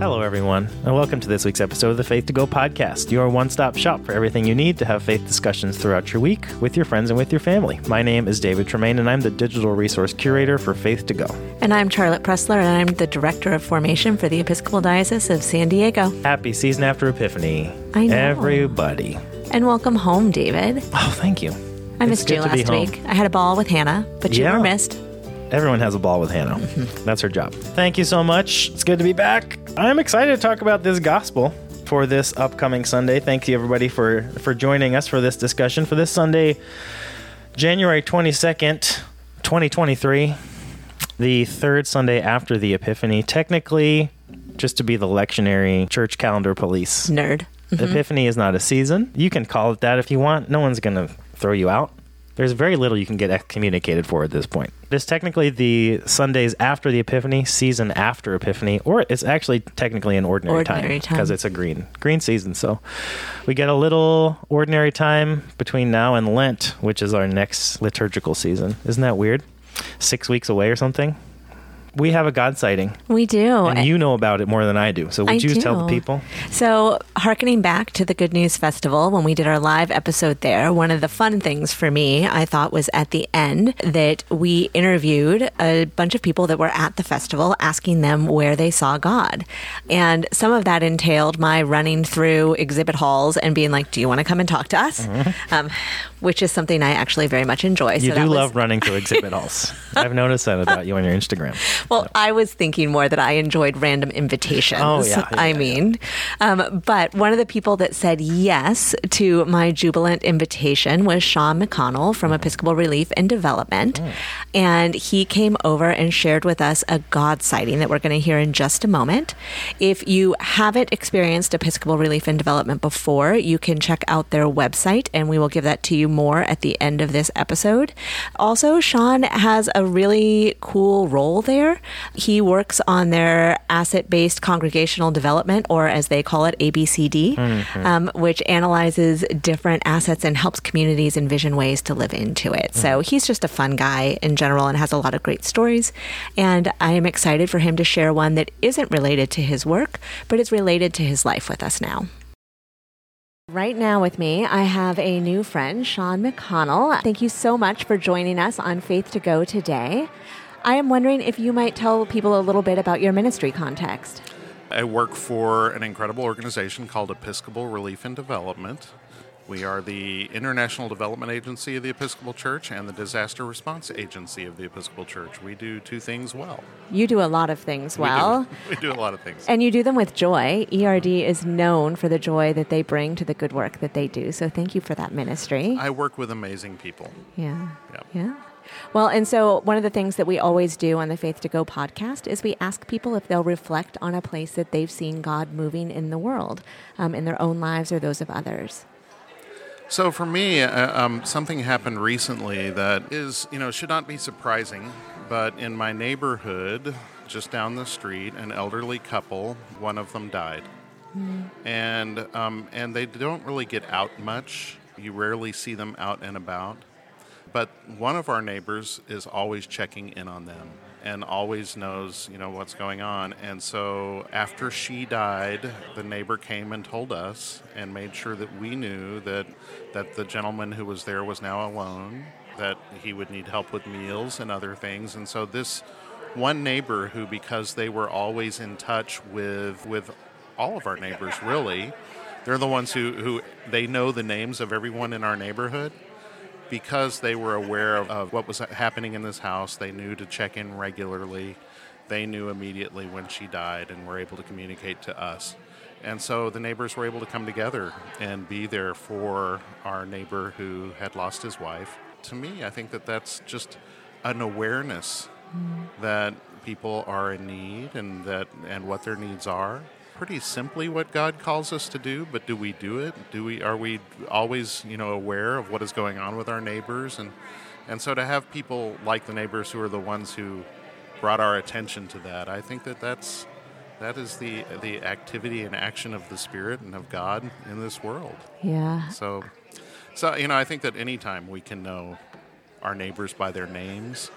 Hello, everyone, and welcome to this week's episode of the Faith to Go podcast, your one stop shop for everything you need to have faith discussions throughout your week with your friends and with your family. My name is David Tremaine, and I'm the digital resource curator for Faith to Go. And I'm Charlotte Pressler, and I'm the director of formation for the Episcopal Diocese of San Diego. Happy season after Epiphany. I know. Everybody. And welcome home, David. Oh, thank you. I It's missed you last week. I had a ball with Hannah, but you Yeah. were missed. Everyone has a ball with Hannah. That's her job. Thank you so much. It's good to be back. I'm excited to talk about this gospel for this upcoming Sunday. Thank you everybody for for joining us for this discussion for this Sunday, January 22nd, 2023, the third Sunday after the Epiphany. Technically, just to be the lectionary church calendar police. Nerd. Mm-hmm. Epiphany is not a season. You can call it that if you want. No one's going to throw you out. There's very little you can get excommunicated for at this point. It's technically the Sundays after the Epiphany, season after Epiphany, or it's actually technically an ordinary, Ordinary time. because it's a green green season. So we get a little ordinary time between now and Lent, which is our next liturgical season. Isn't that weird? Six weeks away or something. We have a God sighting, We do. and you know about it more than I do. So would I you tell the people? So, hearkening back to the Good News Festival, when we did our live episode there, one of the fun things for me, I thought, was at the end that we interviewed a bunch of people that were at the festival asking them where they saw God. And some of that entailed my running through exhibit halls and being like, Do you want to come and talk to us? Um, which is something I actually very much enjoy. Mm-hmm. You So do was- love running to exhibit halls. I've noticed that about you on your Instagram. Well, I was thinking more that I enjoyed random invitations. Oh, yeah, yeah, I yeah. mean, um, but one of the people that said yes to my jubilant invitation was Sean McConnell from Episcopal Relief and Development. Mm. And he came over and shared with us a God sighting that we're going to hear in just a moment. If you haven't experienced Episcopal Relief and Development before, you can check out their website, and we will give that to you more at the end of this episode. Also, Sean has a really cool role there. He works on their asset based congregational development, or as they call it, ABCD, um, which analyzes different assets and helps communities envision ways to live into it. So he's just a fun guy in general and has a lot of great stories. And I am excited for him to share one that isn't related to his work, but is related to his life with us now. Right now with me, I have a new friend, Sean McConnell. Thank you so much for joining us on Faith to Go today. I am wondering if you might tell people a little bit about your ministry context. I work for an incredible organization called Episcopal Relief and Development. We are the International Development Agency of the Episcopal Church and the Disaster Response Agency of the Episcopal Church. We do two things well. You do a lot of things well. We do- we do, a lot of things. And you do them with joy. ERD is known for the joy that they bring to the good work that they do. So thank you for that ministry. I work with amazing people. Yeah. Yep. Yeah. Well, and so one of the things that we always do on the Faith to Go podcast is we ask people if they'll reflect on a place that they've seen God moving in the world, um, in their own lives or those of others. So for me, uh, um, something happened recently that is, you know, should not be surprising. But in my neighborhood, just down the street, an elderly couple, one of them died, and um, and they don't really get out much. You rarely see them out and about. But one of our neighbors is always checking in on them and always knows, you know, what's going on. And so after she died, the neighbor came and told us and made sure that we knew that that the gentleman who was there was now alone, that he would need help with meals and other things. And so this one neighbor who because they were always in touch with with all of our neighbors really, they're the ones who, who they know the names of everyone in our neighborhood because they were aware of, of what was happening in this house, they knew to check in regularly. They knew immediately when she died and were able to communicate to us. And so the neighbors were able to come together and be there for our neighbor who had lost his wife. To me, I think that that's just an awareness mm-hmm. that people are in need and that and what their needs are. Pretty simply what God calls us to do, but do we do it? Do we are we always, you know, aware of what is going on with our neighbors and and so to have people like the neighbors who are the ones who brought our attention to that, I think that that's that is the the activity and action of the Spirit and of God in this world. Yeah. So, so you know, I think that anytime we can know our neighbors by their names,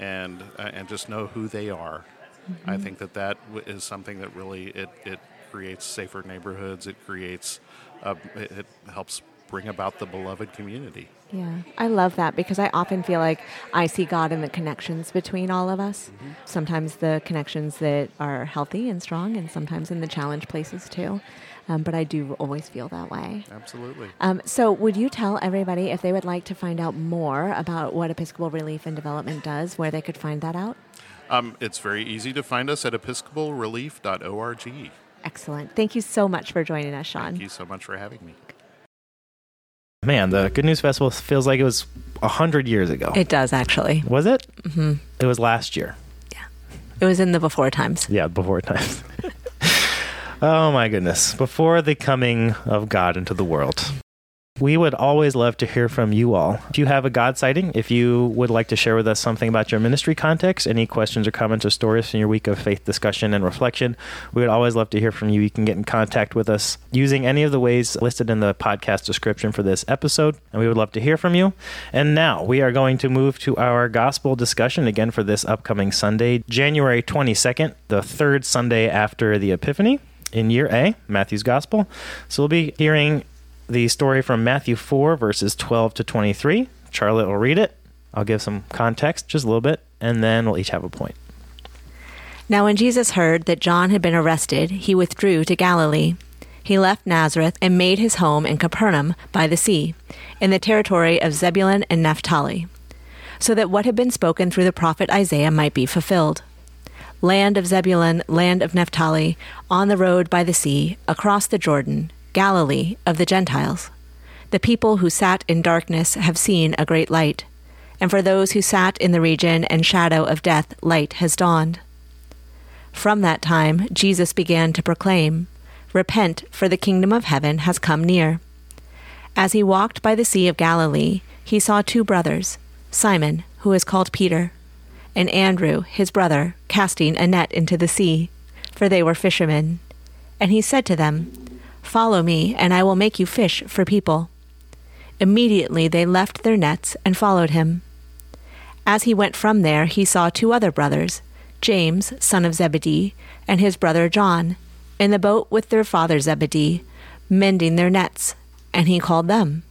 and uh, and just know who they are, Mm-hmm. I think that that is something that really it, it creates safer neighborhoods. It creates, uh, it, it helps bring about the beloved community. Yeah, I love that because I often feel like I see God in the connections between all of us. Mm-hmm. Sometimes the connections that are healthy and strong, and sometimes in the challenge places too. Um, but I do always feel that way. Absolutely. Um, so, would you tell everybody if they would like to find out more about what Episcopal Relief and Development does, where they could find that out? Um, it's very easy to find us at episcopalrelief.org. Excellent. Thank you so much for joining us, Sean. Thank you so much for having me. Man, the Good News Festival feels like it was a hundred years ago. It does actually. Was it? Mm-hmm. It was last year. Yeah, it was in the before times. Yeah, before times. oh my goodness! Before the coming of God into the world. We would always love to hear from you all. If you have a God sighting, if you would like to share with us something about your ministry context, any questions or comments or stories from your week of faith discussion and reflection, we would always love to hear from you. You can get in contact with us using any of the ways listed in the podcast description for this episode, and we would love to hear from you. And now we are going to move to our gospel discussion again for this upcoming Sunday, January 22nd, the third Sunday after the Epiphany in year A, Matthew's Gospel. So we'll be hearing the story from Matthew 4, verses 12 to 23. Charlotte will read it. I'll give some context, just a little bit, and then we'll each have a point. Now, when Jesus heard that John had been arrested, he withdrew to Galilee. He left Nazareth and made his home in Capernaum by the sea, in the territory of Zebulun and Naphtali, so that what had been spoken through the prophet Isaiah might be fulfilled. Land of Zebulun, land of Naphtali, on the road by the sea, across the Jordan, Galilee of the Gentiles. The people who sat in darkness have seen a great light, and for those who sat in the region and shadow of death, light has dawned. From that time, Jesus began to proclaim, Repent, for the kingdom of heaven has come near. As he walked by the Sea of Galilee, he saw two brothers, Simon, who is called Peter, and Andrew, his brother, casting a net into the sea, for they were fishermen. And he said to them, Follow me, and I will make you fish for people. Immediately they left their nets and followed him. As he went from there, he saw two other brothers, James, son of Zebedee, and his brother John, in the boat with their father Zebedee, mending their nets, and he called them.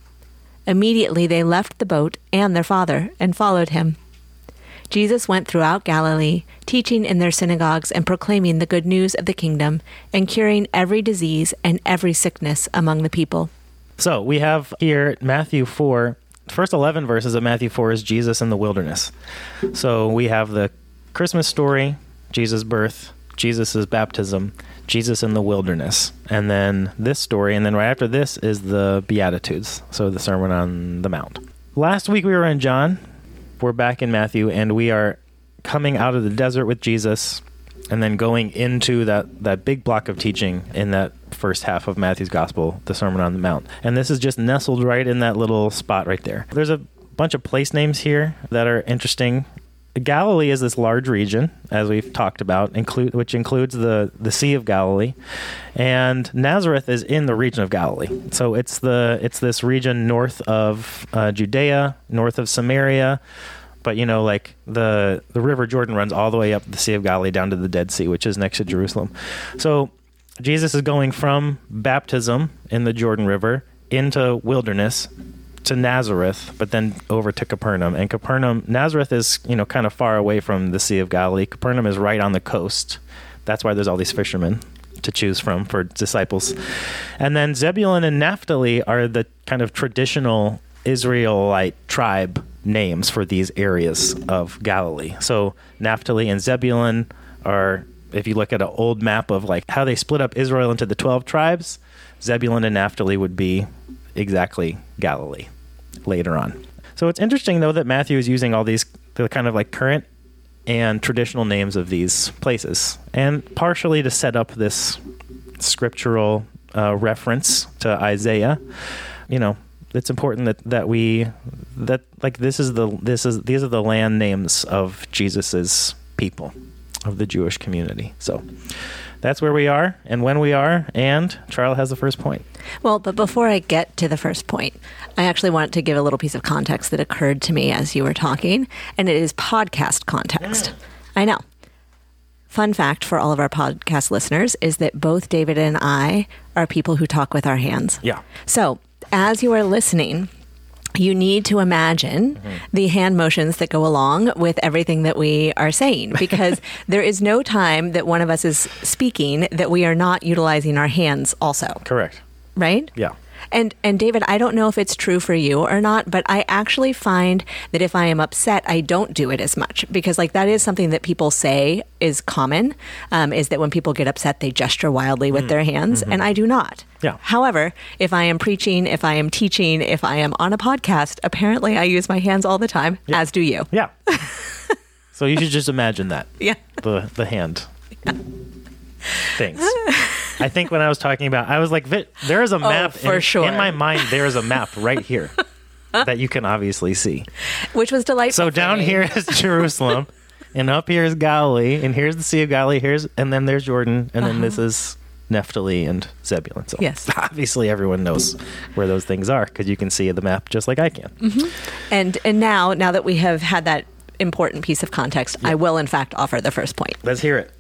Immediately they left the boat and their father and followed him. Jesus went throughout Galilee, teaching in their synagogues and proclaiming the good news of the kingdom and curing every disease and every sickness among the people. So we have here Matthew 4. First 11 verses of Matthew 4 is Jesus in the wilderness. So we have the Christmas story, Jesus' birth, Jesus' baptism, Jesus in the wilderness. And then this story, and then right after this is the Beatitudes. So the Sermon on the Mount. Last week we were in John, we're back in Matthew, and we are coming out of the desert with Jesus, and then going into that that big block of teaching in that first half of Matthew's Gospel, the Sermon on the Mount. And this is just nestled right in that little spot right there. There's a bunch of place names here that are interesting. Galilee is this large region, as we've talked about, include, which includes the, the Sea of Galilee, and Nazareth is in the region of Galilee. So it's the it's this region north of uh, Judea, north of Samaria, but you know, like the the River Jordan runs all the way up the Sea of Galilee down to the Dead Sea, which is next to Jerusalem. So Jesus is going from baptism in the Jordan River into wilderness to Nazareth, but then over to Capernaum. And Capernaum, Nazareth is, you know, kind of far away from the Sea of Galilee. Capernaum is right on the coast. That's why there's all these fishermen to choose from for disciples. And then Zebulun and Naphtali are the kind of traditional Israelite tribe names for these areas of Galilee. So Naphtali and Zebulun are if you look at an old map of like how they split up Israel into the 12 tribes, Zebulun and Naphtali would be exactly Galilee later on. So it's interesting though that Matthew is using all these the kind of like current and traditional names of these places, and partially to set up this scriptural uh, reference to Isaiah. You know, it's important that that we that like this is the this is these are the land names of Jesus's people of the Jewish community. So that's where we are and when we are. And Charles has the first point. Well, but before I get to the first point, I actually want to give a little piece of context that occurred to me as you were talking, and it is podcast context. I know. Fun fact for all of our podcast listeners is that both David and I are people who talk with our hands. Yeah. So, as you are listening, you need to imagine Mm-hmm. the hand motions that go along with everything that we are saying because there is no time that one of us is speaking that we are not utilizing our hands also, Correct. Right? Yeah. And and David, I don't know if it's true for you or not, but I actually find that if I am upset, I don't do it as much because like that is something that people say is common. Um, is that when people get upset, they gesture wildly with their hands, and I do not. Yeah. However, if I am preaching, if I am teaching, if I am on a podcast, apparently I use my hands all the time, as do you. Yeah. so you should just imagine that. Yeah. The the hand things. I think when I was talking about, I was like, there is a map Oh, for in, sure. in my mind. There is a map right here that you can obviously see. Which was delightful. So down me. here is Jerusalem, and up here is Galilee, and here's the Sea of Galilee. Here's and then there's Jordan, and then this is Naphtali and Zebulun. So Uh-huh. Yes. obviously everyone knows where those things are because you can see the map just like I can. And and now now that we have had that important piece of context, I will in fact offer the first point. Let's hear it.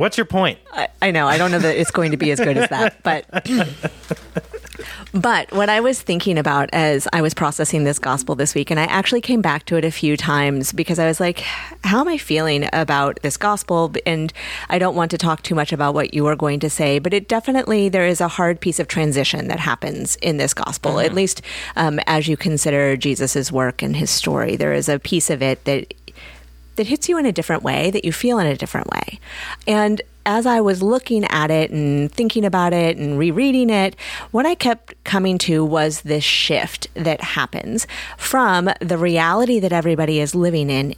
What's your point? I, I know. I don't know that it's going to be as good as that, but but what I was thinking about as I was processing this gospel this week, and I actually came back to it a few times because I was like, "How am I feeling about this gospel?" And I don't want to talk too much about what you are going to say, but it definitely there is a hard piece of transition that happens in this gospel, at least um, as you consider Jesus's work and his story. There is a piece of it that that hits you in a different way, that you feel in a different way. And as I was looking at it and thinking about it and rereading it, what I kept coming to was this shift that happens from the reality that everybody is living in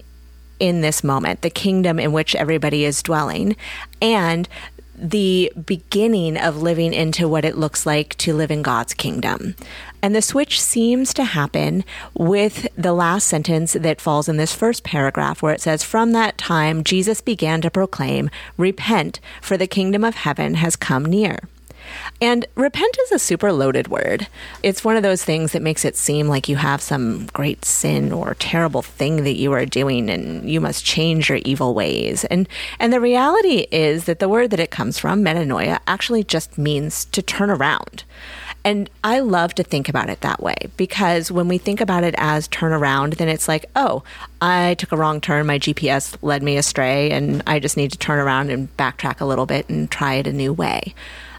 in this moment, the kingdom in which everybody is dwelling, and the beginning of living into what it looks like to live in God's kingdom. And the switch seems to happen with the last sentence that falls in this first paragraph, where it says, From that time, Jesus began to proclaim, Repent, for the kingdom of heaven has come near. And repent is a super loaded word. It's one of those things that makes it seem like you have some great sin or terrible thing that you are doing and you must change your evil ways. And and the reality is that the word that it comes from, metanoia, actually just means to turn around. And I love to think about it that way because when we think about it as turn around, then it's like, oh, I took a wrong turn. My GPS led me astray, and I just need to turn around and backtrack a little bit and try it a new way.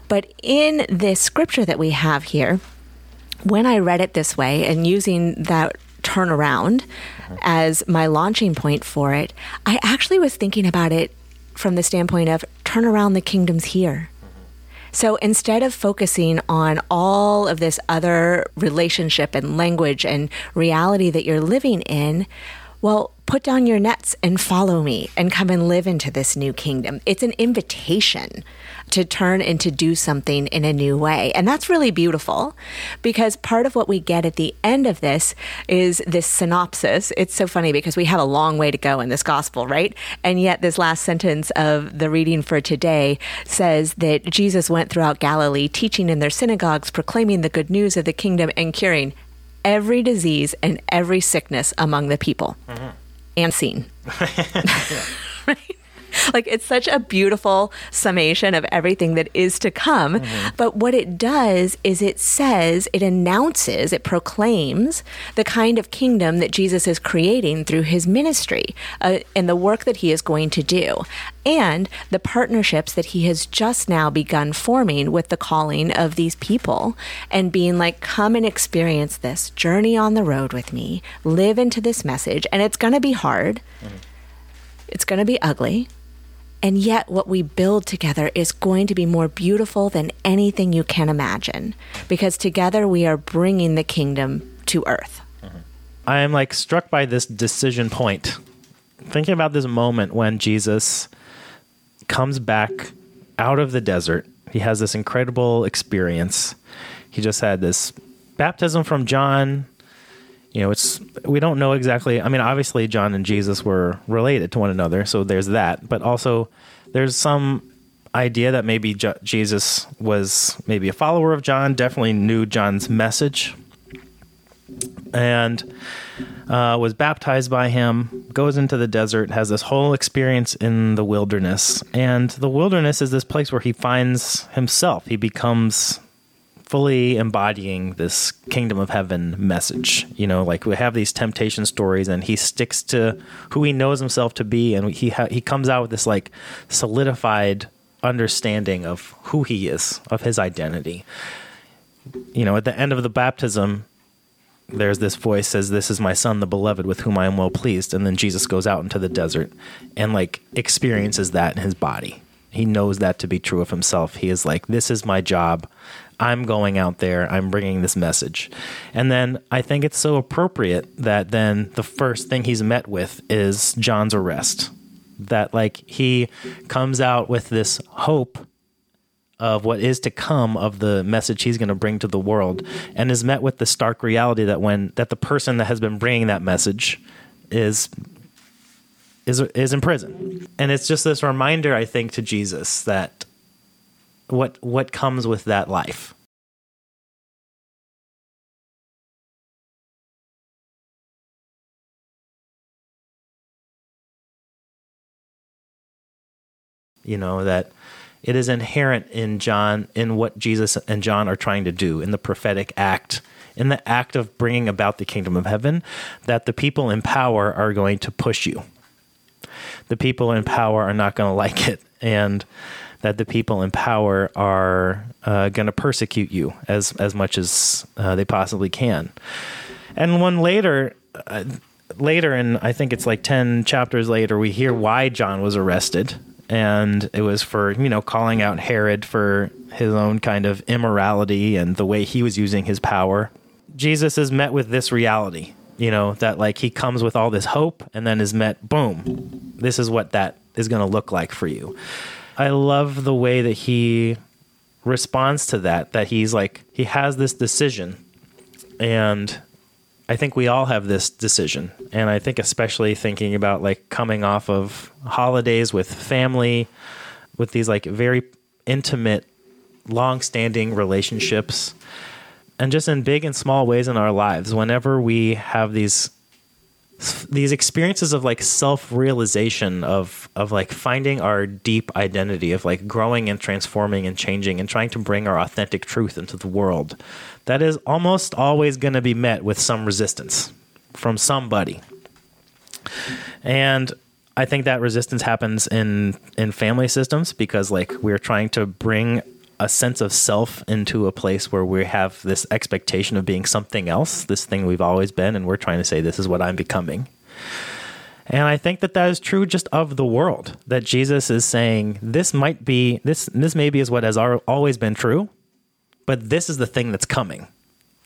But in this scripture that we have here, when I read it this way and using that turnaround as my launching point for it, I actually was thinking about it from the standpoint of turn around the kingdoms here. So instead of focusing on all of this other relationship and language and reality that you're living in, well, put down your nets and follow me and come and live into this new kingdom. It's an invitation to turn and to do something in a new way. And that's really beautiful because part of what we get at the end of this is this synopsis. It's so funny because we have a long way to go in this gospel, right? And yet, this last sentence of the reading for today says that Jesus went throughout Galilee, teaching in their synagogues, proclaiming the good news of the kingdom, and curing every disease and every sickness among the people. Mm-hmm. And seen. right? Like it's such a beautiful summation of everything that is to come. But what it does is it says, it announces, it proclaims the kind of kingdom that Jesus is creating through his ministry uh, and the work that he is going to do, and the partnerships that he has just now begun forming with the calling of these people and being like, come and experience this, journey on the road with me, live into this message. And it's going to be hard, it's going to be ugly. And yet, what we build together is going to be more beautiful than anything you can imagine because together we are bringing the kingdom to earth. Mm-hmm. I am like struck by this decision point. Thinking about this moment when Jesus comes back out of the desert. He has this incredible experience. He just had this baptism from John. You know, it's we don't know exactly. I mean, obviously John and Jesus were related to one another, so there's that. But also there's some idea that maybe J- Jesus was maybe a follower of John, definitely knew John's message and uh, was baptized by him, goes into the desert, has this whole experience in the wilderness. And the wilderness is this place where he finds himself. He becomes fully embodying this kingdom of heaven message. You know, like we have these temptation stories, and he sticks to who he knows himself to be, and he ha- he comes out with this like solidified understanding of who he is, of his identity. You know, at the end of the baptism, there's this voice says, "This is my son, the beloved, with whom I am well pleased." And then Jesus goes out into the desert and like experiences that in his body. He knows that to be true of himself. He is like, "This is my job. I'm going out there, I'm bringing this message. And then I think it's so appropriate that then the first thing he's met with is John's arrest. That, like, he comes out with this hope of what is to come of the message he's going to bring to the world and is met with the stark reality that when that the person that has been bringing that message is is is in prison. And it's just this reminder i think to jesus that what what comes with that life. You know that it is inherent in John in what Jesus and John are trying to do in the prophetic act in the act of bringing about the kingdom of heaven that the people in power are going to push you the people in power are not going to like it and that the people in power are uh, going to persecute you as as much as uh, they possibly can. And when later, uh, later, and I think it's like ten chapters later, we hear why John was arrested, and it was for you know calling out Herod for his own kind of immorality and the way he was using his power. Jesus is met with this reality, you know, that like he comes with all this hope and then is met, boom, this is what that is going to look like for you. I love the way that he responds to that, that he's like, he has this decision. And I think we all have this decision. And I think, especially thinking about like coming off of holidays with family, with these like very intimate, long standing relationships, and just in big and small ways in our lives, whenever we have these these experiences of like self-realization of of like finding our deep identity of like growing and transforming and changing and trying to bring our authentic truth into the world that is almost always going to be met with some resistance from somebody. And i think that resistance happens in in family systems because like we're trying to bring a sense of self into a place where we have this expectation of being something else, this thing we've always been, and we're trying to say, this is what I'm becoming. And I think that that is true just of the world. That Jesus is saying this might be this this maybe is what has always been true, but this is the thing that's coming.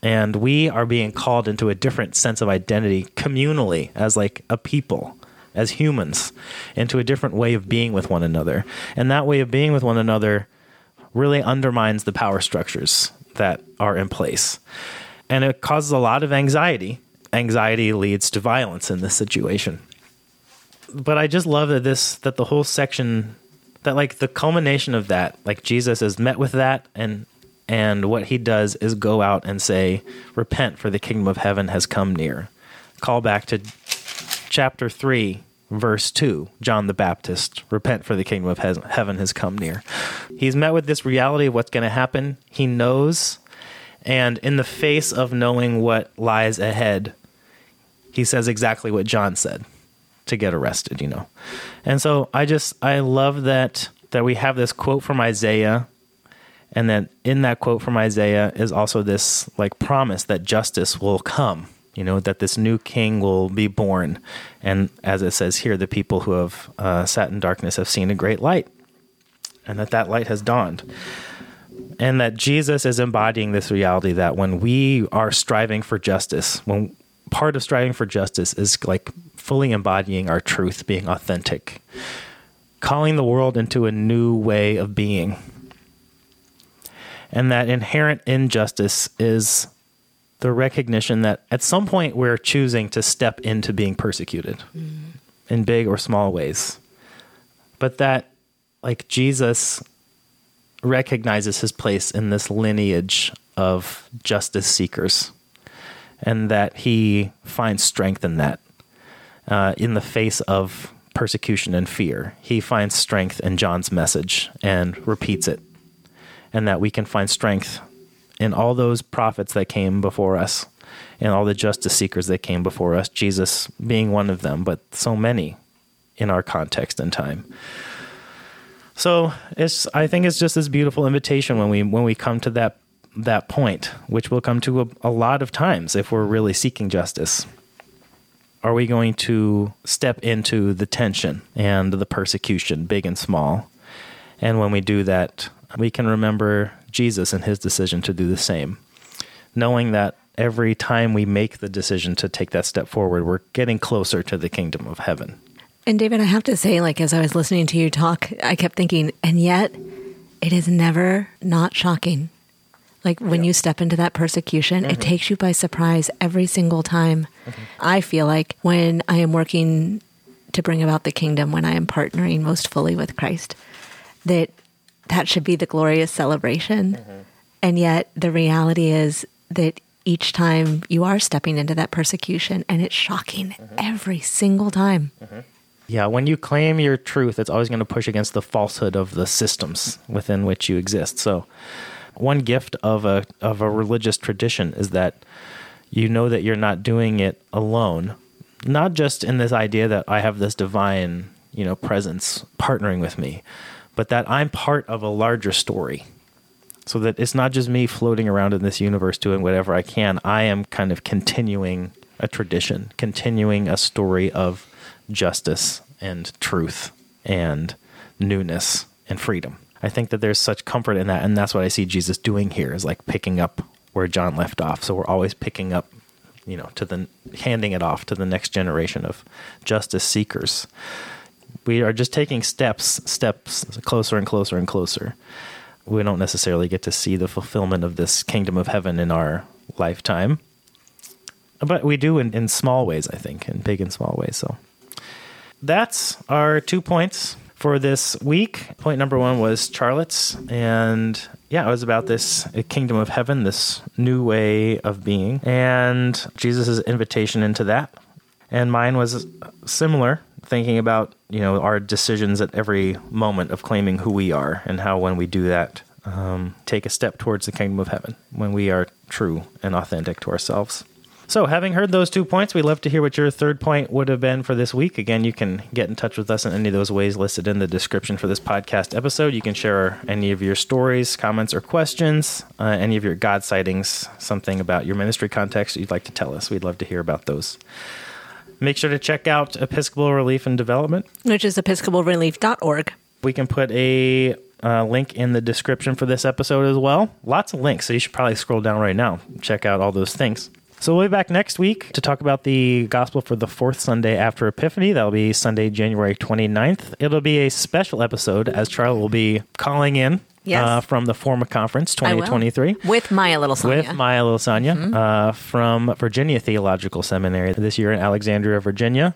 And we are being called into a different sense of identity communally as like a people, as humans, into a different way of being with one another. And that way of being with one another really undermines the power structures that are in place. And it causes a lot of anxiety. Anxiety leads to violence in this situation. But I just love that this that the whole section that like the culmination of that, like Jesus is met with that and and what he does is go out and say, Repent, for the kingdom of heaven has come near. Call back to chapter 3, verse 2 John the Baptist, repent for the kingdom of heaven has come near. He's met with this reality of what's going to happen. He knows, and in the face of knowing what lies ahead, he says exactly what John said to get arrested, you know. And so I just I love that that we have this quote from Isaiah and then in that quote from Isaiah is also this like promise that justice will come you know, that this new king will be born. And as it says here, the people who have uh, sat in darkness have seen a great light, and that that light has dawned. And that Jesus is embodying this reality that when we are striving for justice, when part of striving for justice is like fully embodying our truth, being authentic, calling the world into a new way of being. And that inherent injustice is the recognition that at some point we're choosing to step into being persecuted mm. in big or small ways. But that, like, Jesus recognizes his place in this lineage of justice seekers and that he finds strength in that. uh, in the face of persecution and fear. He finds strength in John's message and repeats it, and that we can find strength in all those prophets that came before us and all the justice seekers that came before us, Jesus being one of them, but so many in our context and time. So it's I think it's just this beautiful invitation when we when we come to that that point, which we'll come to a, a lot of times if we're really seeking justice. Are we going to step into the tension and the persecution, big and small? And when we do that, we can remember Jesus and his decision to do the same, knowing that every time we make the decision to take that step forward, we're getting closer to the kingdom of heaven. And David, I have to say, like, as I was listening to you talk, I kept thinking, and yet it is never not shocking. Like when you step into that persecution, it mm-hmm. takes you by surprise every single time. Mm-hmm. I feel like when I am working to bring about the kingdom, when I am partnering most fully with Christ, that that should be the glorious celebration. Mm-hmm. And yet the reality is that each time you are stepping into that persecution and it's shocking mm-hmm. every single time. Mm-hmm. Yeah, when you claim your truth, it's always going to push against the falsehood of the systems within which you exist. So, one gift of a of a religious tradition is that you know that you're not doing it alone, not just in this idea that I have this divine, you know, presence partnering with me, but that I'm part of a larger story. So that it's not just me floating around in this universe doing whatever I can. I am kind of continuing a tradition, continuing a story of justice and truth and newness and freedom. I think that there's such comfort in that, and that's what I see Jesus doing here is like picking up where John left off. So we're always picking up, you know, to the handing it off to the next generation of justice seekers. We are just taking steps, steps closer and closer and closer. We don't necessarily get to see the fulfillment of this kingdom of heaven in our lifetime, but we do in, in small ways, I think, in big and small ways. So that's our two points for this week. Point number one was Charlotte's, and yeah, it was about this kingdom of heaven, this new way of being, and Jesus' invitation into that. And mine was similar, thinking about you know our decisions at every moment of claiming who we are, and how when we do that, um, take a step towards the kingdom of heaven when we are true and authentic to ourselves. So, having heard those two points, we'd love to hear what your third point would have been for this week. Again, you can get in touch with us in any of those ways listed in the description for this podcast episode. You can share any of your stories, comments, or questions, uh, any of your God sightings, something about your ministry context you'd like to tell us. We'd love to hear about those. Make sure to check out Episcopal Relief and Development. Which is episcopalrelief.org. We can put a uh, link in the description for this episode as well. Lots of links, so you should probably scroll down right now, check out all those things. So we'll be back next week to talk about the gospel for the fourth Sunday after Epiphany. That'll be Sunday, January 29th. It'll be a special episode as Charlie will be calling in Yes. uh, from the Forma Conference 2023 With Maya Little Sonia. with Maya Lilsanya Mm-hmm. uh, from Virginia Theological Seminary this year in Alexandria, Virginia,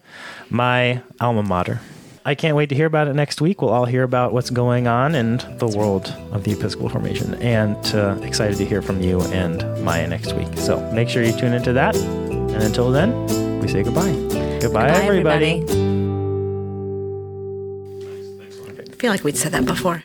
my alma mater. I can't wait to hear about it next week. We'll all hear about what's going on in the world of the Episcopal Formation, and uh, excited to hear from you and Maya next week. So make sure you tune into that. And until then, we say goodbye. Goodbye, Goodbye, everybody. everybody. I feel like we'd said that before.